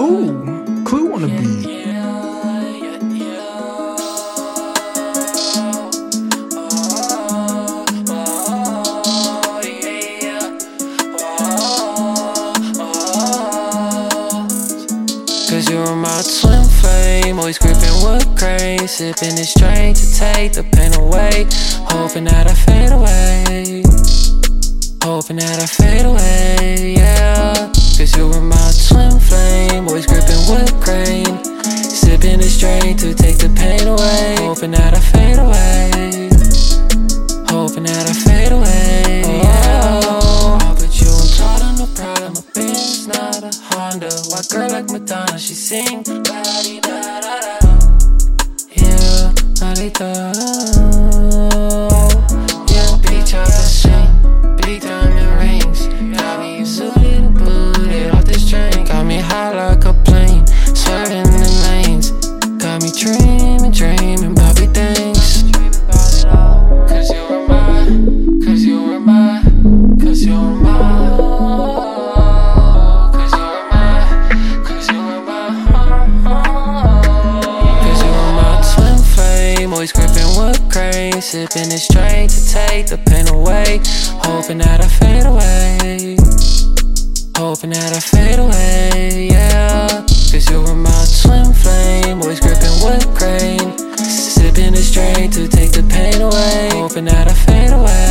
Ooh, Clue on a beat. Cause you're my twin flame Always gripping with grace Sipping this drink to take the pain away Hoping that I fade away Hoping that I fade away gripping. Sipping this strain to take the pain away. Hoping that I fade away. Hoping that I fade away, yeah. I'll put you in Prada, no Prada, my Benz, not a Honda. White girl like Madonna, she sing la da da da. Yeah, la di da. Sipping this drink to take the pain away. Hoping that I fade away. Hoping that I fade away, yeah. Cause you were my twin flame, always gripping wood grain. Sipping this drink to take the pain away. Hoping that I fade away.